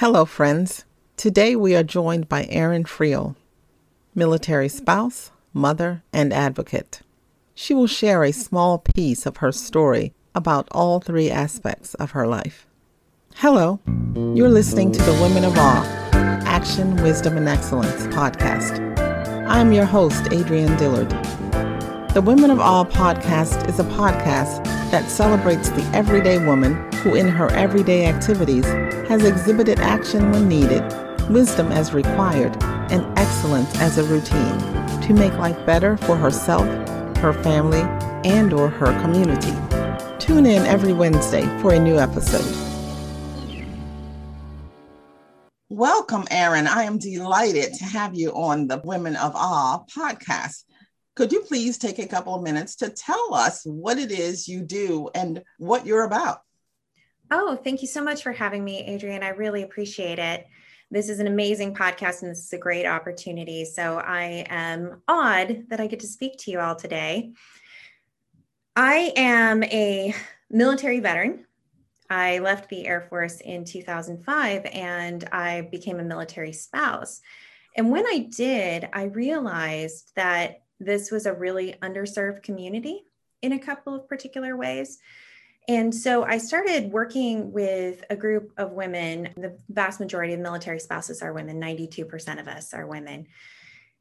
Hello, friends. Today we are joined by Erin Freel, military spouse, mother, and advocate. She will share a small piece of her story about all three aspects of her life. Hello, you're listening to the Women of Awe Action, Wisdom, and Excellence podcast. I'm your host, Adrienne Dillard. The Women of Awe podcast is a podcast that celebrates the everyday woman who, in her everyday activities, has exhibited action when needed, wisdom as required, and excellence as a routine to make life better for herself, her family, and or her community. Tune in every Wednesday for a new episode. Welcome, Erin. I am delighted to have you on the Women of Awe podcast. Could you please take a couple of minutes to tell us what it is you do and what you're about? Oh, thank you so much for having me, Adrienne. I really appreciate it. This is an amazing podcast and this is a great opportunity. So I am odd that I get to speak to you all today. I am a military veteran. I left the Air Force in 2005 and I became a military spouse. And when I did, I realized that this was a really underserved community in a couple of particular ways. And so I started working with a group of women. The vast majority of military spouses are women, 92% of us are women.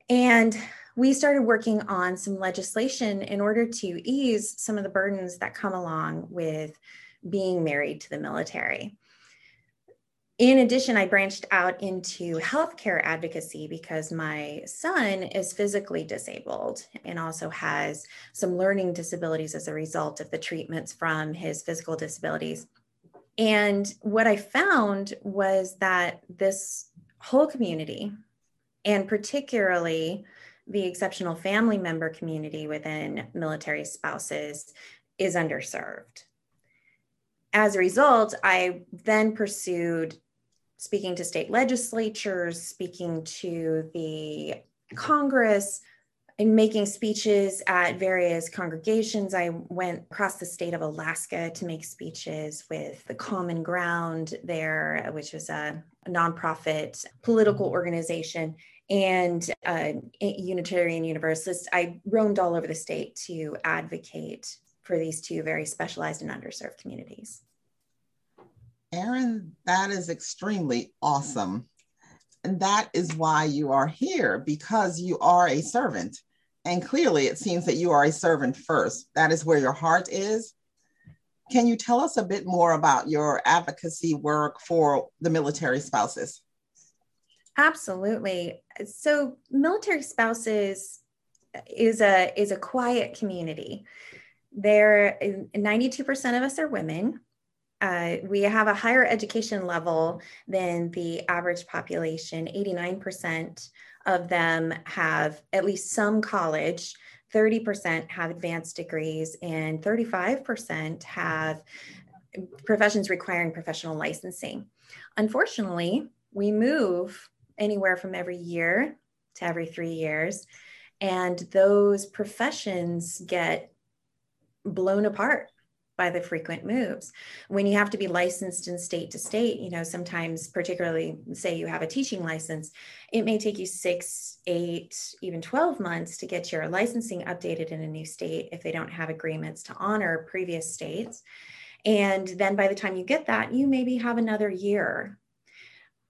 And we started working on some legislation in order to ease some of the burdens that come along with being married to the military in addition, I branched out into healthcare advocacy because my son is physically disabled and also has some learning disabilities as a result of the treatments from his physical disabilities. And what I found was that this whole community, and particularly the exceptional family member community within military spouses, is underserved. As a result, I then pursued speaking to state legislatures, speaking to the Congress, and making speeches at various congregations. I went across the state of Alaska to make speeches with the Common Ground there, which was a, a nonprofit political mm-hmm. organization, and a Unitarian Universalist. I roamed all over the state to advocate for these two very specialized and underserved communities. Erin, that is extremely awesome. And that is why you are here because you are a servant. And clearly, it seems that you are a servant first. That is where your heart is. Can you tell us a bit more about your advocacy work for the military spouses? Absolutely. So, military spouses is a is a quiet community. There, 92% of us are women uh, we have a higher education level than the average population. 89% of them have at least some college, 30% have advanced degrees, and 35% have professions requiring professional licensing. Unfortunately, we move anywhere from every year to every three years, and those professions get blown apart by the frequent moves. When you have to be licensed in state to state, you know, sometimes, particularly say you have a teaching license, it may take you six, eight, even 12 months to get your licensing updated in a new state if they don't have agreements to honor previous states. And then by the time you get that, you maybe have another year.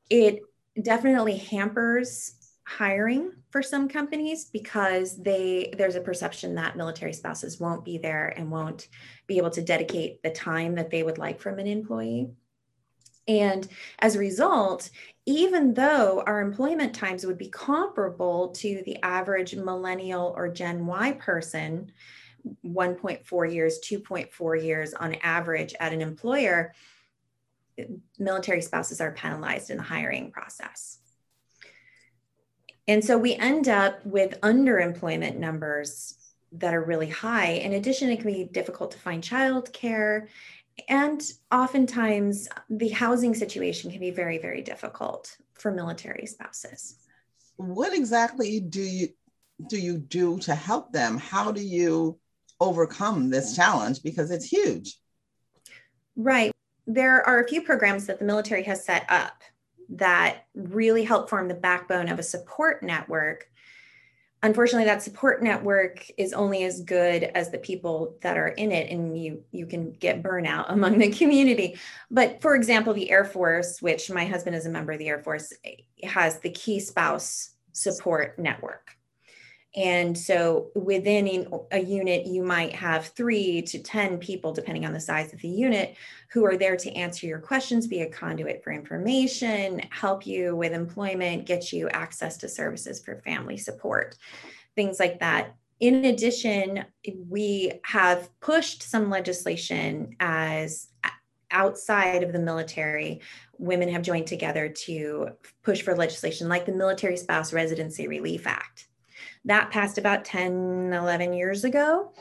It definitely hampers hiring for some companies because they there's a perception that military spouses won't be there and won't be able to dedicate the time that they would like from an employee. And as a result even though our employment times would be comparable to the average millennial or gen y person 1.4 years 2.4 years on average at an employer military spouses are penalized in the hiring process and so we end up with underemployment numbers that are really high. In addition, it can be difficult to find childcare. And oftentimes, the housing situation can be very, very difficult for military spouses. What exactly do you do you do to help them? How do you overcome this challenge? Because it's huge. Right. There are a few programs that the military has set up that really help form the backbone of a support network. Unfortunately that support network is only as good as the people that are in it and you you can get burnout among the community. But for example the air force which my husband is a member of the air force has the key spouse support network and so within a unit, you might have three to 10 people, depending on the size of the unit, who are there to answer your questions, be a conduit for information, help you with employment, get you access to services for family support, things like that. In addition, we have pushed some legislation as outside of the military, women have joined together to push for legislation like the Military Spouse Residency Relief Act that passed about 10, 11 years ago.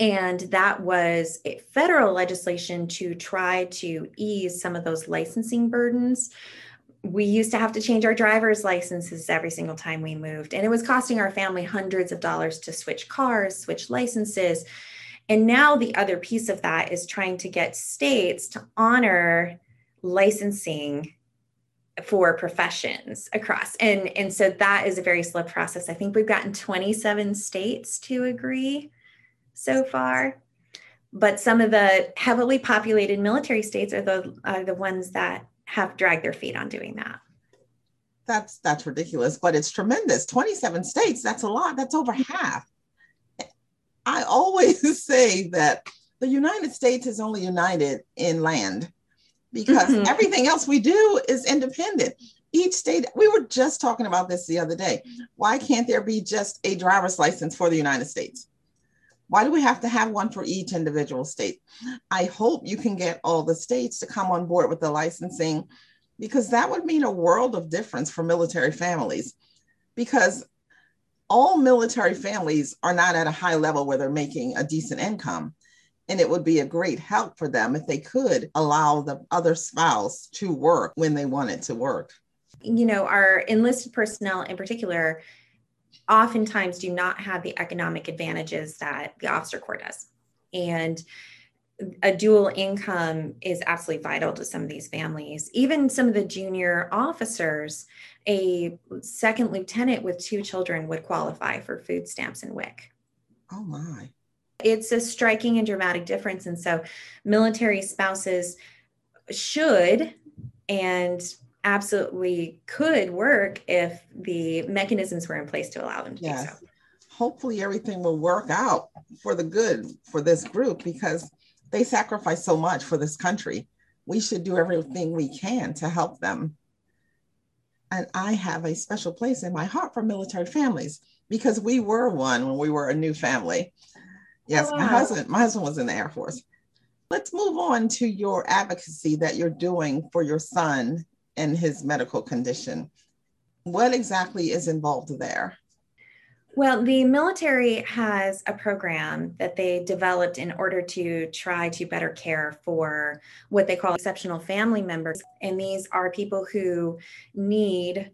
And that was a federal legislation to try to ease some of those licensing burdens. We used to have to change our driver's licenses every single time we moved, and it was costing our family hundreds of dollars to switch cars, switch licenses. And now the other piece of that is trying to get states to honor licensing for professions across. And and so that is a very slow process. I think we've gotten 27 states to agree so far. But some of the heavily populated military states are the are the ones that have dragged their feet on doing that. That's that's ridiculous but it's tremendous. 27 states that's a lot. That's over half. I always say that the united states is only united in land because mm-hmm. everything else we do is independent. Each state, we were just talking about this the other day. Why can't there be just a driver's license for the United States? Why do we have to have one for each individual state? I hope you can get all the states to come on board with the licensing because that would mean a world of difference for military families. Because all military families are not at a high level where they're making a decent income. And it would be a great help for them if they could allow the other spouse to work when they wanted to work. You know, our enlisted personnel in particular oftentimes do not have the economic advantages that the officer corps does. And a dual income is absolutely vital to some of these families. Even some of the junior officers, a second lieutenant with two children would qualify for food stamps and WIC. Oh my it's a striking and dramatic difference. And so, military spouses should and absolutely could work if the mechanisms were in place to allow them to yes. do so. Hopefully, everything will work out for the good for this group because they sacrifice so much for this country. We should do everything we can to help them. And I have a special place in my heart for military families because we were one when we were a new family. Yes, wow. my husband, my husband was in the Air Force. Let's move on to your advocacy that you're doing for your son and his medical condition. What exactly is involved there? Well, the military has a program that they developed in order to try to better care for what they call exceptional family members. And these are people who need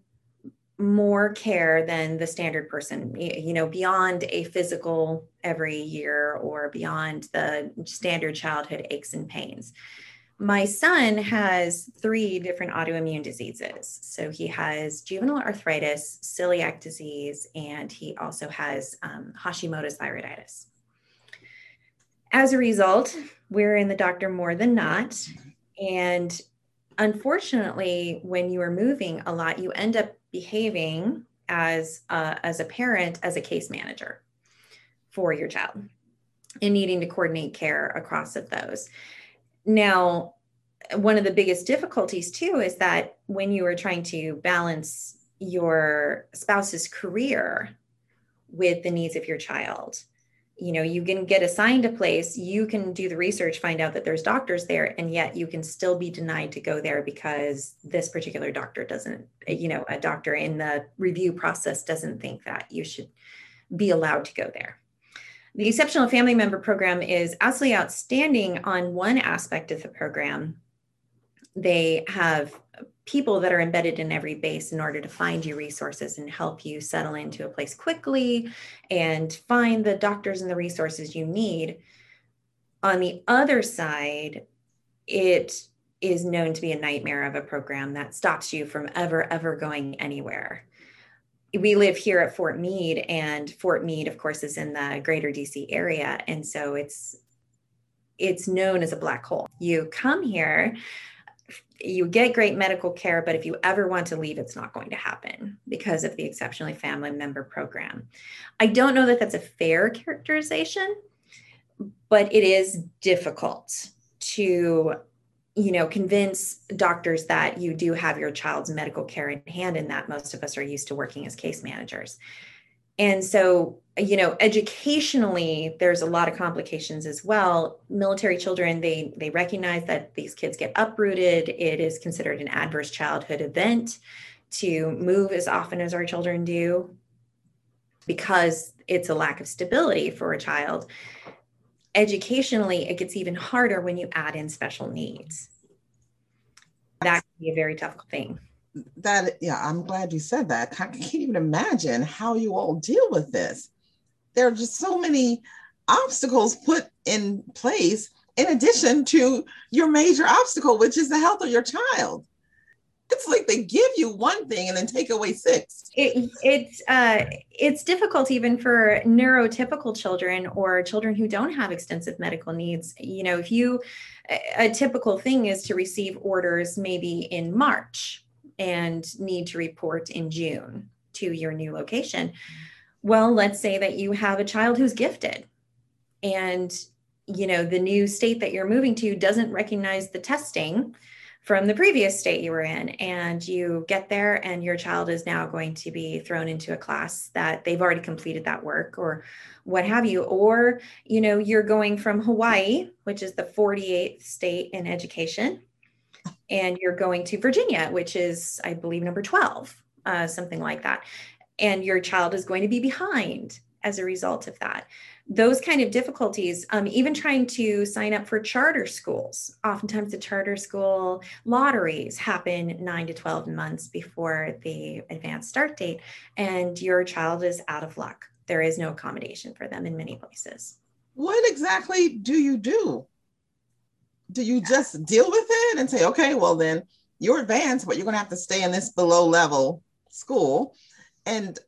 more care than the standard person you know beyond a physical every year or beyond the standard childhood aches and pains. My son has three different autoimmune diseases. So he has juvenile arthritis celiac disease and he also has um, hashimoto's thyroiditis. As a result we're in the doctor more than not. And unfortunately when you are moving a lot you end up behaving as uh, as a parent as a case manager for your child and needing to coordinate care across of those. Now one of the biggest difficulties too is that when you are trying to balance your spouse's career with the needs of your child you know you can get assigned a place you can do the research find out that there's doctors there and yet you can still be denied to go there because this particular doctor doesn't eh, you know a doctor in the review process doesn't think that you should be allowed to go there. The exceptional family member program is absolutely outstanding on one aspect of the program. They have people that are embedded in every base in order to find you resources and help you settle into a place quickly and find the doctors and the resources you need. On the other side, it is known to be a nightmare of a program that stops you from ever, ever going anywhere. We live here at Fort Meade, and Fort Meade, of course, is in the greater DC area. And so it's it's known as a black hole. You come here, you get great medical care, but if you ever want to leave, it's not going to happen because of the exceptionally family member program. I don't know that that's a fair characterization, but it is difficult to you know convince doctors that you do have your child's medical care in hand and that most of us are used to working as case managers and so you know educationally there's a lot of complications as well. Military children they they recognize that these kids get uprooted. It is considered an adverse childhood event to move as often as our children do because it's a lack of stability for a child. Educationally it gets even harder when you add in special needs. That can be a very tough thing. That yeah i'm glad you said that. I can't even imagine how you all deal with this there are just so many obstacles put in place in addition to your major obstacle which is the health of your child it's like they give you one thing and then take away six. It, it's uh, it's difficult even for neurotypical children or children who don't have extensive medical needs. You know, if you a typical thing is to receive orders maybe in March and need to report in June to your new location. Well, let's say that you have a child who's gifted and you know the new state that you're moving to doesn't recognize the testing from the previous state you were in. And you get there and your child is now going to be thrown into a class that they've already completed that work or what have you. Or you know you're going from hawaii which is the 48th state in education and you're going to virginia which is i believe number 12 uh, something like that and your child is going to be behind as a result of that those kind of difficulties, um, even trying to sign up for charter schools. Oftentimes, the charter school lotteries happen nine to 12 months before the advanced start date, and your child is out of luck. There is no accommodation for them in many places. What exactly do you do? Do you just deal with it and say, okay, well, then you're advanced, but you're going to have to stay in this below level school? And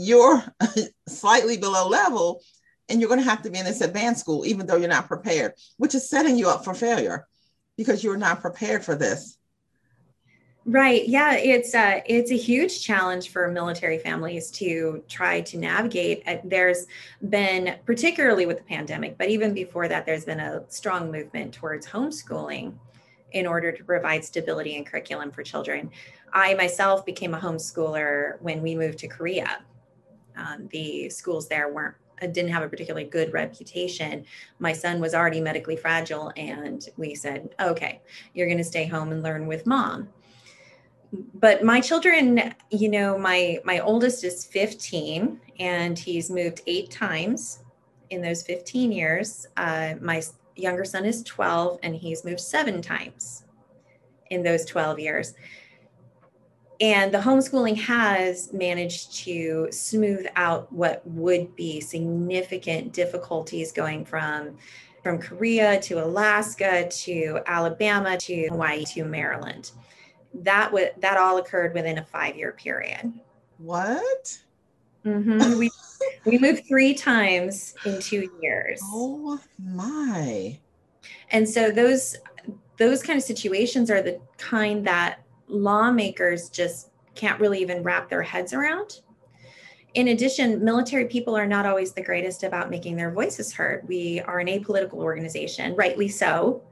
you're slightly below level and you're going to have to be in this advanced school even though you're not prepared which is setting you up for failure because you're not prepared for this. Right. Yeah it's a uh, it's a huge challenge for military families to try to navigate. Uh, there's been particularly with the pandemic but even before that there's been a strong movement towards homeschooling in order to provide stability and curriculum for children i myself became a homeschooler when we moved to korea um, the schools there weren't didn't have a particularly good reputation. My son was already medically fragile, and we said, okay, you're going to stay home and learn with mom. But my children, you know, my my oldest is 15, and he's moved eight times in those 15 years. Uh, my younger son is 12, and he's moved seven times in those 12 years and the homeschooling has managed to smooth out what would be significant difficulties going from from Korea to Alaska to Alabama to Hawaii to Maryland. That would that all occurred within a five year period. What? Mm-hmm. we we moved three times in two years. Oh my! And so those those kind of situations are the kind that lawmakers just can't really even wrap their heads around. In addition, military people are not always the greatest about making their voices heard. We are an apolitical organization, rightly so,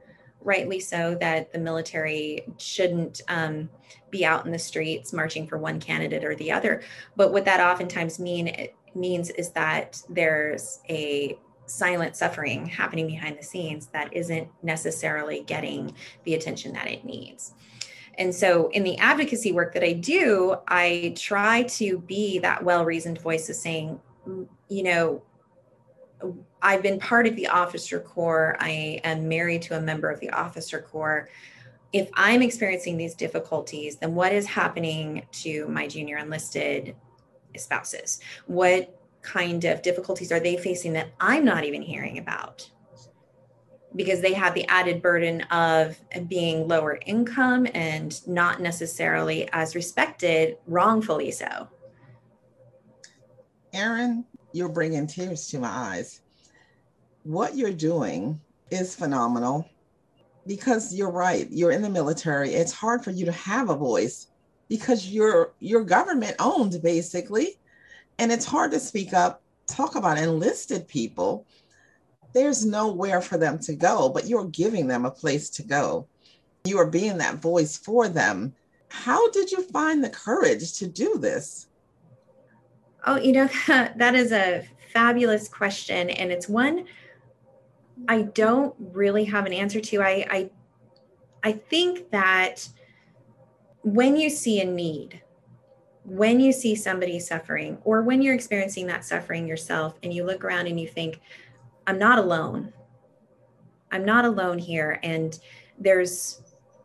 rightly so, that the military shouldn't um, be out in the streets marching for one candidate or the other. But what that oftentimes mean means is that there's a silent suffering happening behind the scenes that isn't necessarily getting the attention that it needs. And so in the advocacy work that I do, I try to be that well reasoned voice of saying, mm, you know, I've been part of the officer corps. I am married to a member of the officer corps. If I'm experiencing these difficulties, then what is happening to my junior enlisted spouses? What kind of difficulties are they facing that I'm not even hearing about? because they have the added burden of being lower income and not necessarily as respected, wrongfully so. Erin, you're bringing tears to my eyes. What you're doing is phenomenal because you're right. You're in the military. It's hard for you to have a voice because you're you're government owned basically, and it's hard to speak up. Talk about enlisted people there's nowhere for them to go, but you're giving them a place to go. You are being that voice for them. How did you find the courage to do this? Oh, you know, that is a fabulous question. And it's one I don't really have an answer to. I, I, I think that when you see a need, when you see somebody suffering, or when you're experiencing that suffering yourself, and you look around and you think, I'm not alone. I'm not alone here. And there's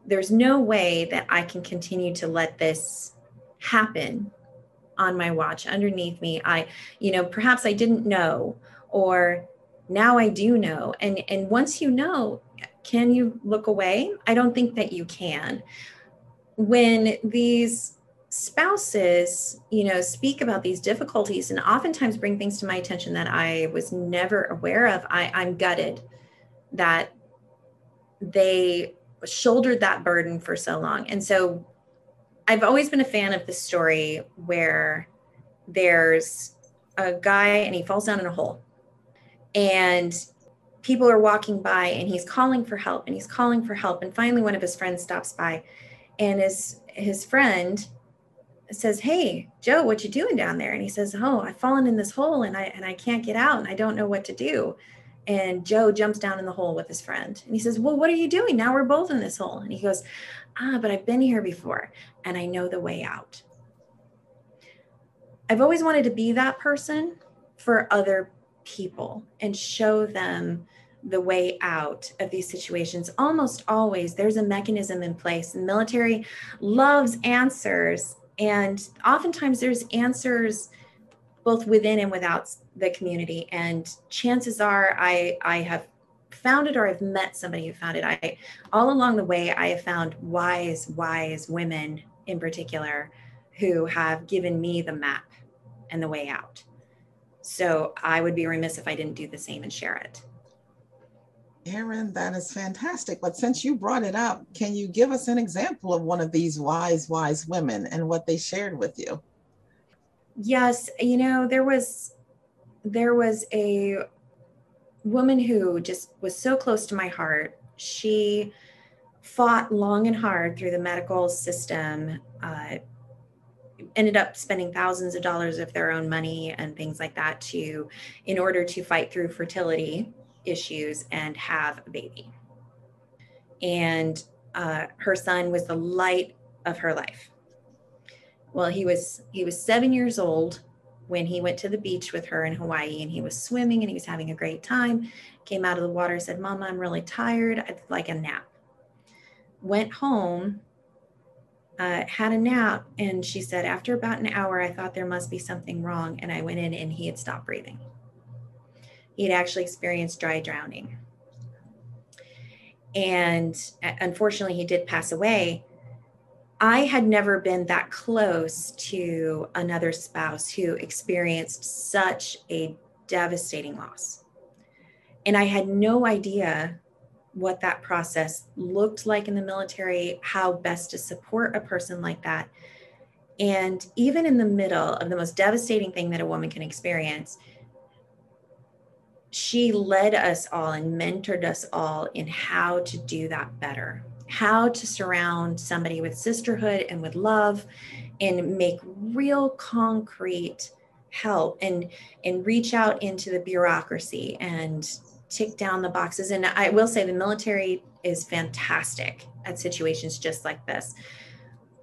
there's no way that I can continue to let this happen on my watch underneath me. I, you know, perhaps I didn't know, or now I do know. And and once you know, can you look away? I don't think that you can. When these spouses you know speak about these difficulties and oftentimes bring things to my attention that i was never aware of I, i'm gutted that they shouldered that burden for so long. And so i've always been a fan of the story where there's a guy and he falls down in a hole and people are walking by and he's calling for help and he's calling for help. And finally one of his friends stops by and his his friend says, "Hey, Joe, what you doing down there?" And he says, "Oh, I've fallen in this hole and I and I can't get out and I don't know what to do." And Joe jumps down in the hole with his friend. And he says, "Well, what are you doing? Now we're both in this hole." And he goes, "Ah, but I've been here before and I know the way out." I've always wanted to be that person for other people and show them the way out of these situations. Almost always, there's a mechanism in place. The military loves answers and oftentimes there's answers both within and without the community and chances are i i have found it or i've met somebody who found it i all along the way i have found wise wise women in particular who have given me the map and the way out so i would be remiss if i didn't do the same and share it Erin, that is fantastic. But since you brought it up, can you give us an example of one of these wise, wise women and what they shared with you? Yes, you know, there was there was a woman who just was so close to my heart. She fought long and hard through the medical system, uh, ended up spending thousands of dollars of their own money and things like that to in order to fight through fertility issues and have a baby. And uh, her son was the light of her life. Well, he was he was seven years old when he went to the beach with her in Hawaii, and he was swimming and he was having a great time. Came out of the water, said, "Mama, I'm really tired. I'd like a nap." Went home, uh, had a nap, and she said, after about an hour, I thought there must be something wrong, and I went in and he had stopped breathing he had actually experienced dry drowning. And uh, unfortunately, he did pass away. I had never been that close to another spouse who experienced such a devastating loss. And I had no idea what that process looked like in the military, how best to support a person like that. And even in the middle of the most devastating thing that a woman can experience, she led us all and mentored us all in how to do that better, how to surround somebody with sisterhood and with love and make real concrete help and and reach out into the bureaucracy and tick down the boxes. And I will say the military is fantastic at situations just like this.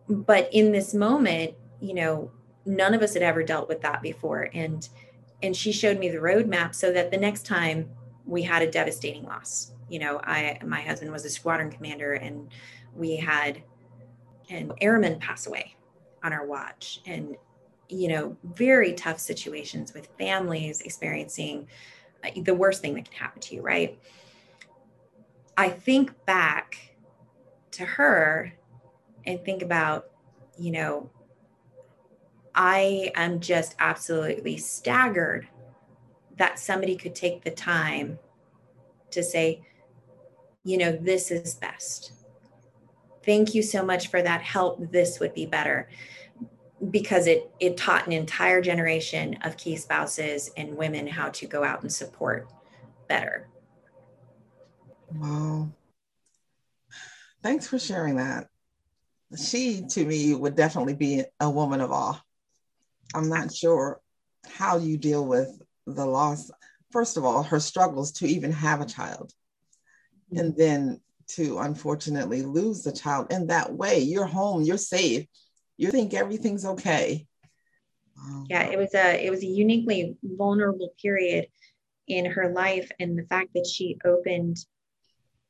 But in this moment, you know, none of us had ever dealt with that before. And and she showed me the roadmap so that the next time we had a devastating loss. You know i my husband was a squadron commander and we had an airman pass away on our watch. And you know very tough situations with families experiencing the worst thing that can happen to you right? I think back to her and think about, you know, I am just absolutely staggered that somebody could take the time to say, you know, this is best. Thank you so much for that help. This would be better because it it taught an entire generation of key spouses and women how to go out and support better. Wow. Thanks for sharing that. She to me would definitely be a woman of awe. I'm not sure how you deal with the loss. First of all, her struggles to even have a child. And mm-hmm. then to unfortunately lose the child in that way. You're home, you're safe, you think everything's okay. Yeah, it um, was a it was a uniquely vulnerable period in her life, and the fact that she opened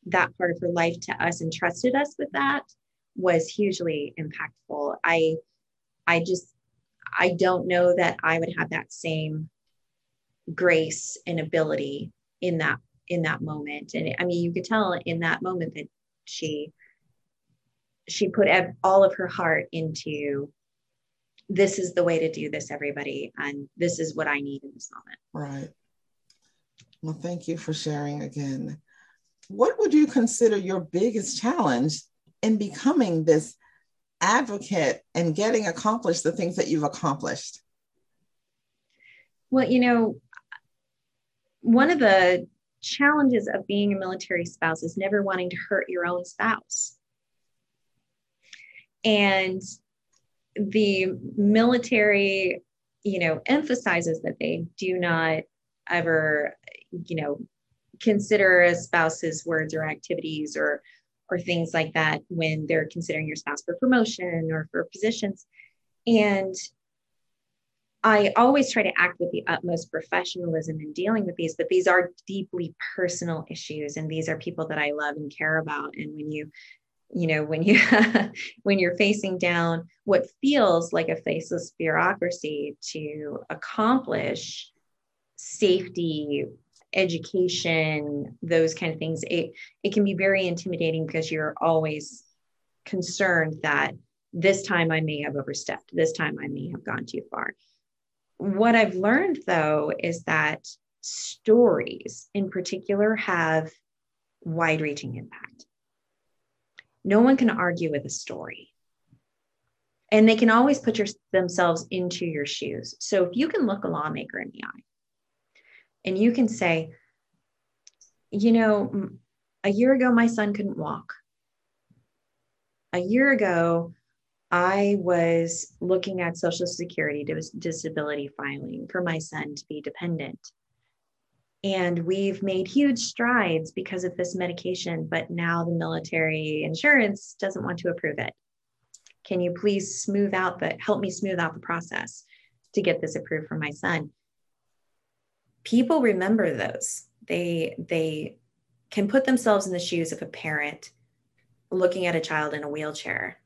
that part of her life to us and trusted us with that was hugely impactful. I I just I don't know that I would have that same grace and ability in that in that moment. And I mean, you could tell in that moment that she she put all of her heart into this is the way to do this everybody and this is what i need in this moment. Right. Well thank you for sharing again. What would you consider your biggest challenge in becoming this advocate and getting accomplished the things that you've accomplished? Well you know one of the challenges of being a military spouse is never wanting to hurt your own spouse. And the military you know emphasizes that they do not ever you know consider a spouse's words or activities or or things like that when they're considering your spouse for promotion or for positions and I always try to act with the utmost professionalism in dealing with these, but these are deeply personal issues. And these are people that I love and care about. And when you you know when you when you're facing down what feels like a faceless bureaucracy to accomplish safety education those kind of things it it can be very intimidating because you're always concerned that this time i may have overstepped this time i may have gone too far what i've learned though is that stories in particular have wide reaching impact no one can argue with a story. And they can always put your, themselves into your shoes. So if you can look a lawmaker in the eye and you can say, you know, a year ago, my son couldn't walk. A year ago, I was looking at Social Security disability filing for my son to be dependent. And we've made huge strides because of this medication, but now the military insurance doesn't want to approve it. Can you please smooth out the help me smooth out the process to get this approved for my son? People remember those. They they can put themselves in the shoes of a parent looking at a child in a wheelchair,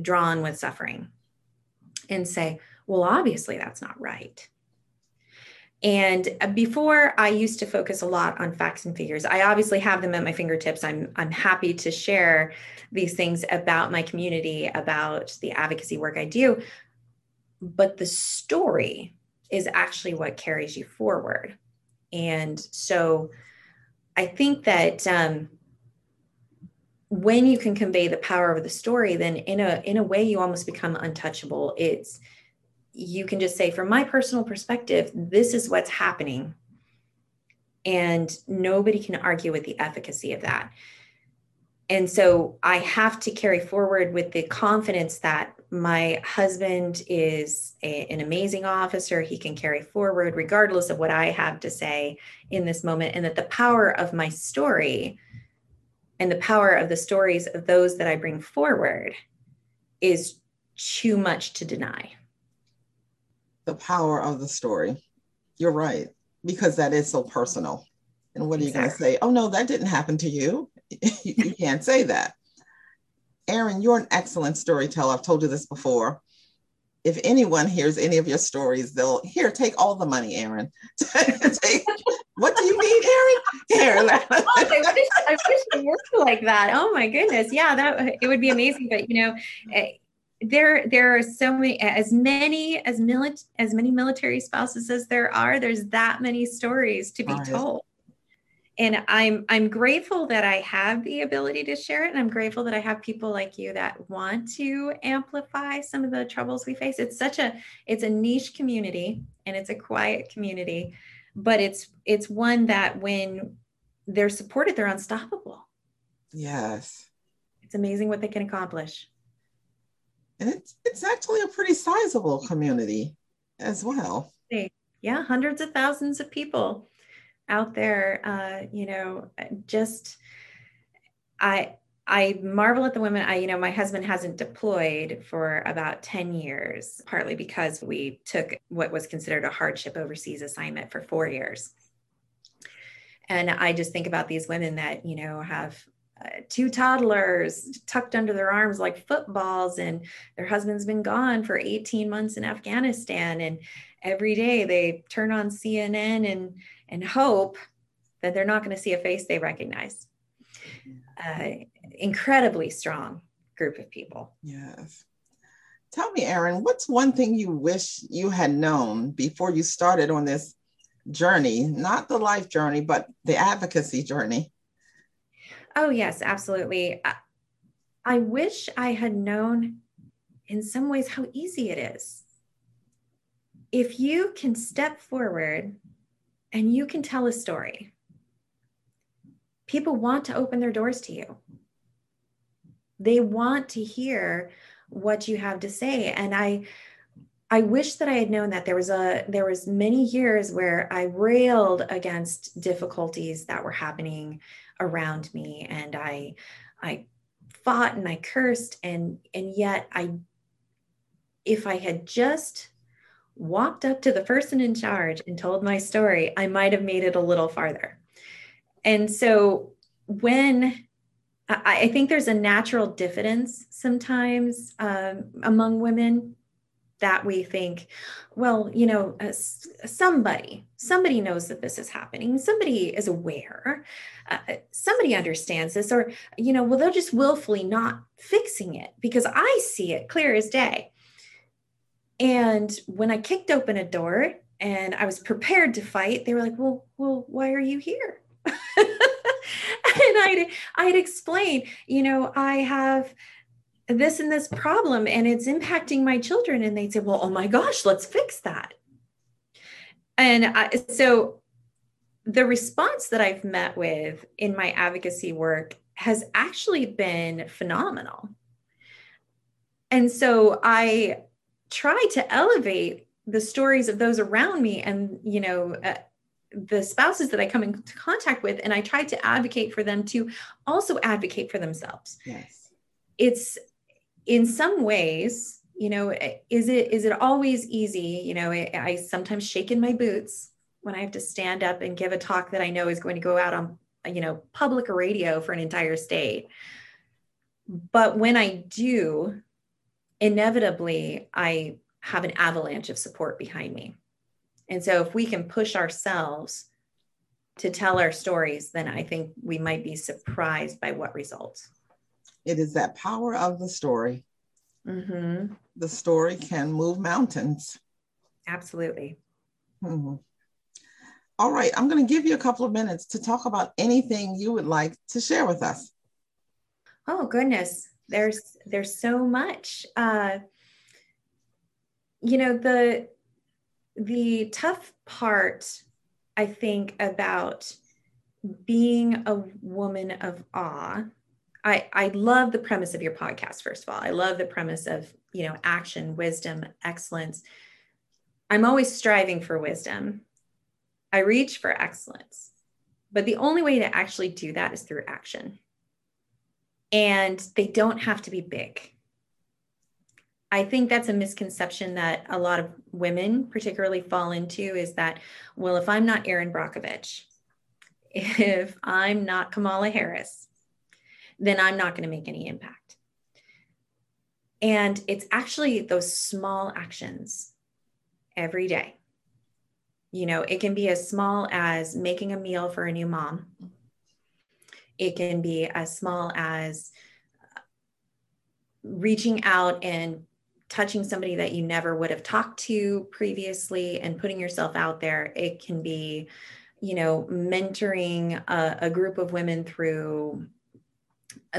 drawn with suffering, and say, well, obviously that's not right and uh, before I used to focus a lot on facts and figures. I obviously have them at my fingertips. I'm I'm happy to share these things about my community, about the advocacy work I do. But the story is actually what carries you forward. And so I think that um, when you can convey the power of the story, then in a in a way you almost become untouchable. It's you can just say, from my personal perspective, this is what's happening. And nobody can argue with the efficacy of that. And so I have to carry forward with the confidence that my husband is a, an amazing officer. He can carry forward regardless of what I have to say in this moment, and that the power of my story and the power of the stories of those that I bring forward is too much to deny the power of the story. You're right, because that is so personal. And what are exactly. you going to say? Oh, no, that didn't happen to you. you can't say that. Erin, you're an excellent storyteller. I've told you this before. if anyone hears any of your stories, they'll here take all the money, Erin. take, what do you mean, Erin? Here. I wish, I wish it worked like that. Oh my goodness, yeah, that it would be amazing. But you know, eh, there there are so many as many as milit as many military spouses as there are. There's that many stories to be right. told and i'm i'm grateful that i have the ability to share it and i'm grateful that i have people like you that want to amplify some of the troubles we face. It's such a it's a niche community and it's a quiet community but it's it's one that when they're supported they're unstoppable. Yes. It's amazing what they can accomplish. And it's it's actually a pretty sizable community as well. Yeah hundreds of thousands of people out there, uh, you know, just I I marvel at the women. I, you know, my husband hasn't deployed for about 10 years, partly because we took what was considered a hardship overseas assignment for four years. And I just think about these women that, you know, have uh, two toddlers tucked under their arms like footballs, and their husband's been gone for 18 months in Afghanistan. And every day they turn on CNN and and hope that they're not going to see a face they recognize. Uh, incredibly strong group of people. Yes. Tell me, Erin, what's one thing you wish you had known before you started on this journey, not the life journey, but the advocacy journey? Oh, yes, absolutely. I, I wish I had known in some ways how easy it is. If you can step forward and you can tell a story. People want to open their doors to you. They want to hear what you have to say. And I I wish that I had known that there was a there was many years where I railed against difficulties that were happening around me and I I fought and I cursed and and yet I if I had just walked up to the person in charge and told my story, I might have made it a little farther. And so when I, I think there's a natural diffidence sometimes um, among women that we think, well, you know, uh, somebody, somebody knows that this is happening. Somebody is aware. Uh, somebody understands this, or you know, well, they're just willfully not fixing it because I see it clear as day. And when I kicked open a door and I was prepared to fight, they were like, "Well, well, why are you here?" and I'd I'd explain, you know, I have this and this problem and it's impacting my children and they'd say, "Well, oh my gosh, let's fix that." And I, so the response that I've met with in my advocacy work has actually been phenomenal. And so I try to elevate the stories of those around me and you know uh, the spouses that i come into contact with and i try to advocate for them to also advocate for themselves. Yes. It's in some ways you know is it is it always easy? You know I, I sometimes shake in my boots when i have to stand up and give a talk that i know is going to go out on you know public radio for an entire state. But when i do inevitably I have an avalanche of support behind me. And so if we can push ourselves to tell our stories, then I think we might be surprised by what results. It is that power of the story. Mm-hmm. The story can move mountains. Absolutely. Mm-hmm. All right, I'm going to give you a couple of minutes to talk about anything you would like to share with us. Oh, goodness there's there's so much uh you know the the tough part i think about being a woman of awe. I i love the premise of your podcast first of all. I love the premise of you know action wisdom excellence. I'm always striving for wisdom. I reach for excellence. But the only way to actually do that is through action and they don't have to be big. I think that's a misconception that a lot of women particularly fall into is that, well, if I'm not Erin Brockovich, if I'm not Kamala Harris, then I'm not going to make any impact. And it's actually those small actions every day. You know, it can be as small as making a meal for a new mom. It can be as small as reaching out and touching somebody that you never would have talked to previously and putting yourself out there. It can be, you know, mentoring a, a group of women through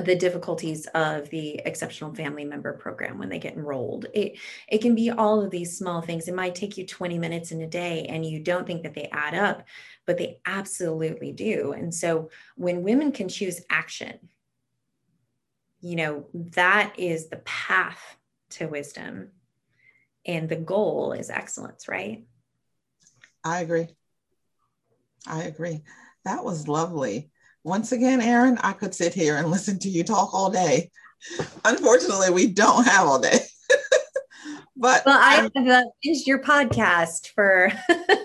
the difficulties of the exceptional family member program when they get enrolled it it can be all of these small things it might take you 20 minutes in a day and you don't think that they add up but they absolutely do. And so when women can choose action you know that is the path to wisdom and the goal is excellence right? I agree. I agree. That was lovely. Once again, Erin, I could sit here and listen to you talk all day. Unfortunately, we don't have all day. but well, I have uh, finished your podcast for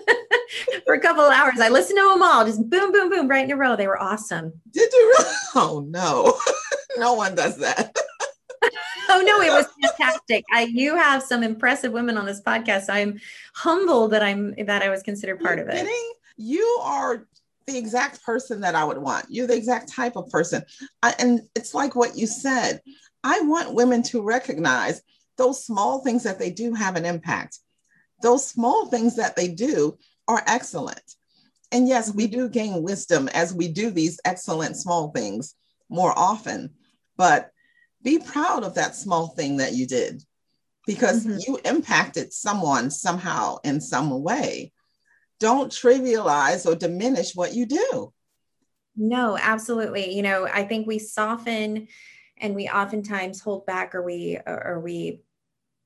for a couple of hours. I listened to them all, just boom, boom, boom, right in a row. They were awesome. Did you really? Oh no, no one does that. oh no, it was fantastic. I you have some impressive women on this podcast. I'm humbled that I'm that I was considered part You're of it. Kidding? You are the exact person that I would want. You're the exact type of person. I, and it's like what you said. I want women to recognize those small things that they do have an impact. Those small things that they do are excellent. And yes, we do gain wisdom as we do these excellent small things more often. But be proud of that small thing that you did because mm-hmm. you impacted someone somehow in some way don't trivialize or diminish what you do. No, absolutely. You know, I think we soften and we oftentimes hold back or we or we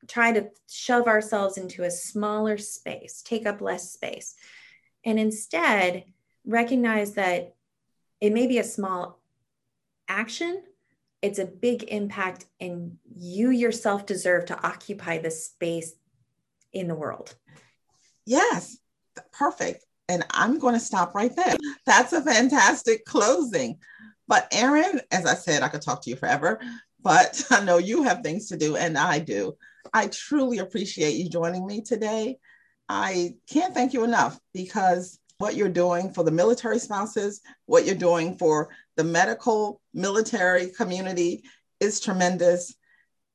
try to shove ourselves into a smaller space, take up less space. And instead, recognize that it may be a small action, it's a big impact, and you yourself deserve to occupy the space in the world. Yes perfect. And I'm going to stop right there. That's a fantastic closing. But Erin, as I said, I could talk to you forever, but I know you have things to do, and I do. I truly appreciate you joining me today. I can't thank you enough because what you're doing for the military spouses, what you're doing for the medical military community is tremendous.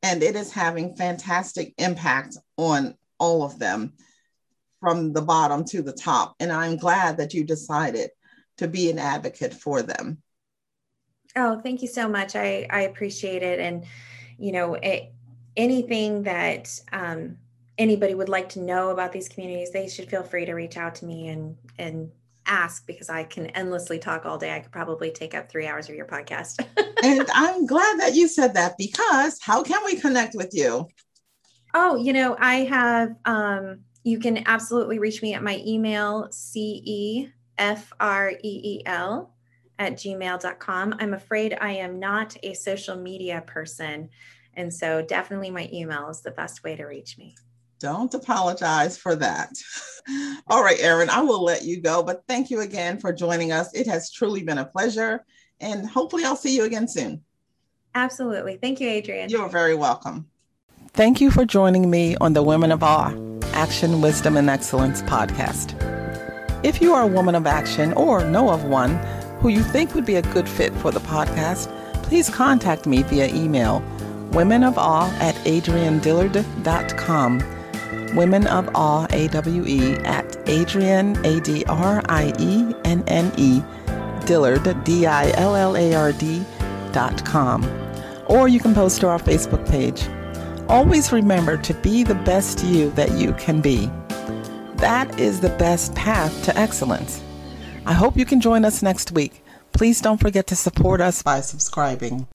And it is having fantastic impact on all of them from the bottom to the top. And I'm glad that you decided to be an advocate for them. Oh, thank you so much. I, I appreciate it. And, you know, it, anything that um, anybody would like to know about these communities, they should feel free to reach out to me and, and ask because I can endlessly talk all day. I could probably take up three hours of your podcast. and I'm glad that you said that because how can we connect with you? Oh, you know, I have um, you can absolutely reach me at my email, C-E-F-R-E-E-L at gmail.com. I'm afraid I am not a social media person. And so definitely my email is the best way to reach me. Don't apologize for that. All right, Erin, I will let you go, but thank you again for joining us. It has truly been a pleasure, and hopefully, I'll see you again soon. Absolutely. Thank you, Adrienne. You're very welcome. Thank you for joining me on the Women of Awe Action, Wisdom, and Excellence podcast. If you are a woman of action or know of one who you think would be a good fit for the podcast, please contact me via email women of awe at adriennedillard.com. Women of Awe, A-W-E, at Adrienne, A-D-R-I-E-N-N-E, Dillard, D-I-L-L-A-R-D, dot com. Or you can post to our Facebook page. Always remember to be the best you that you can be. That is the best path to excellence. I hope you can join us next week. Please don't forget to support us by subscribing.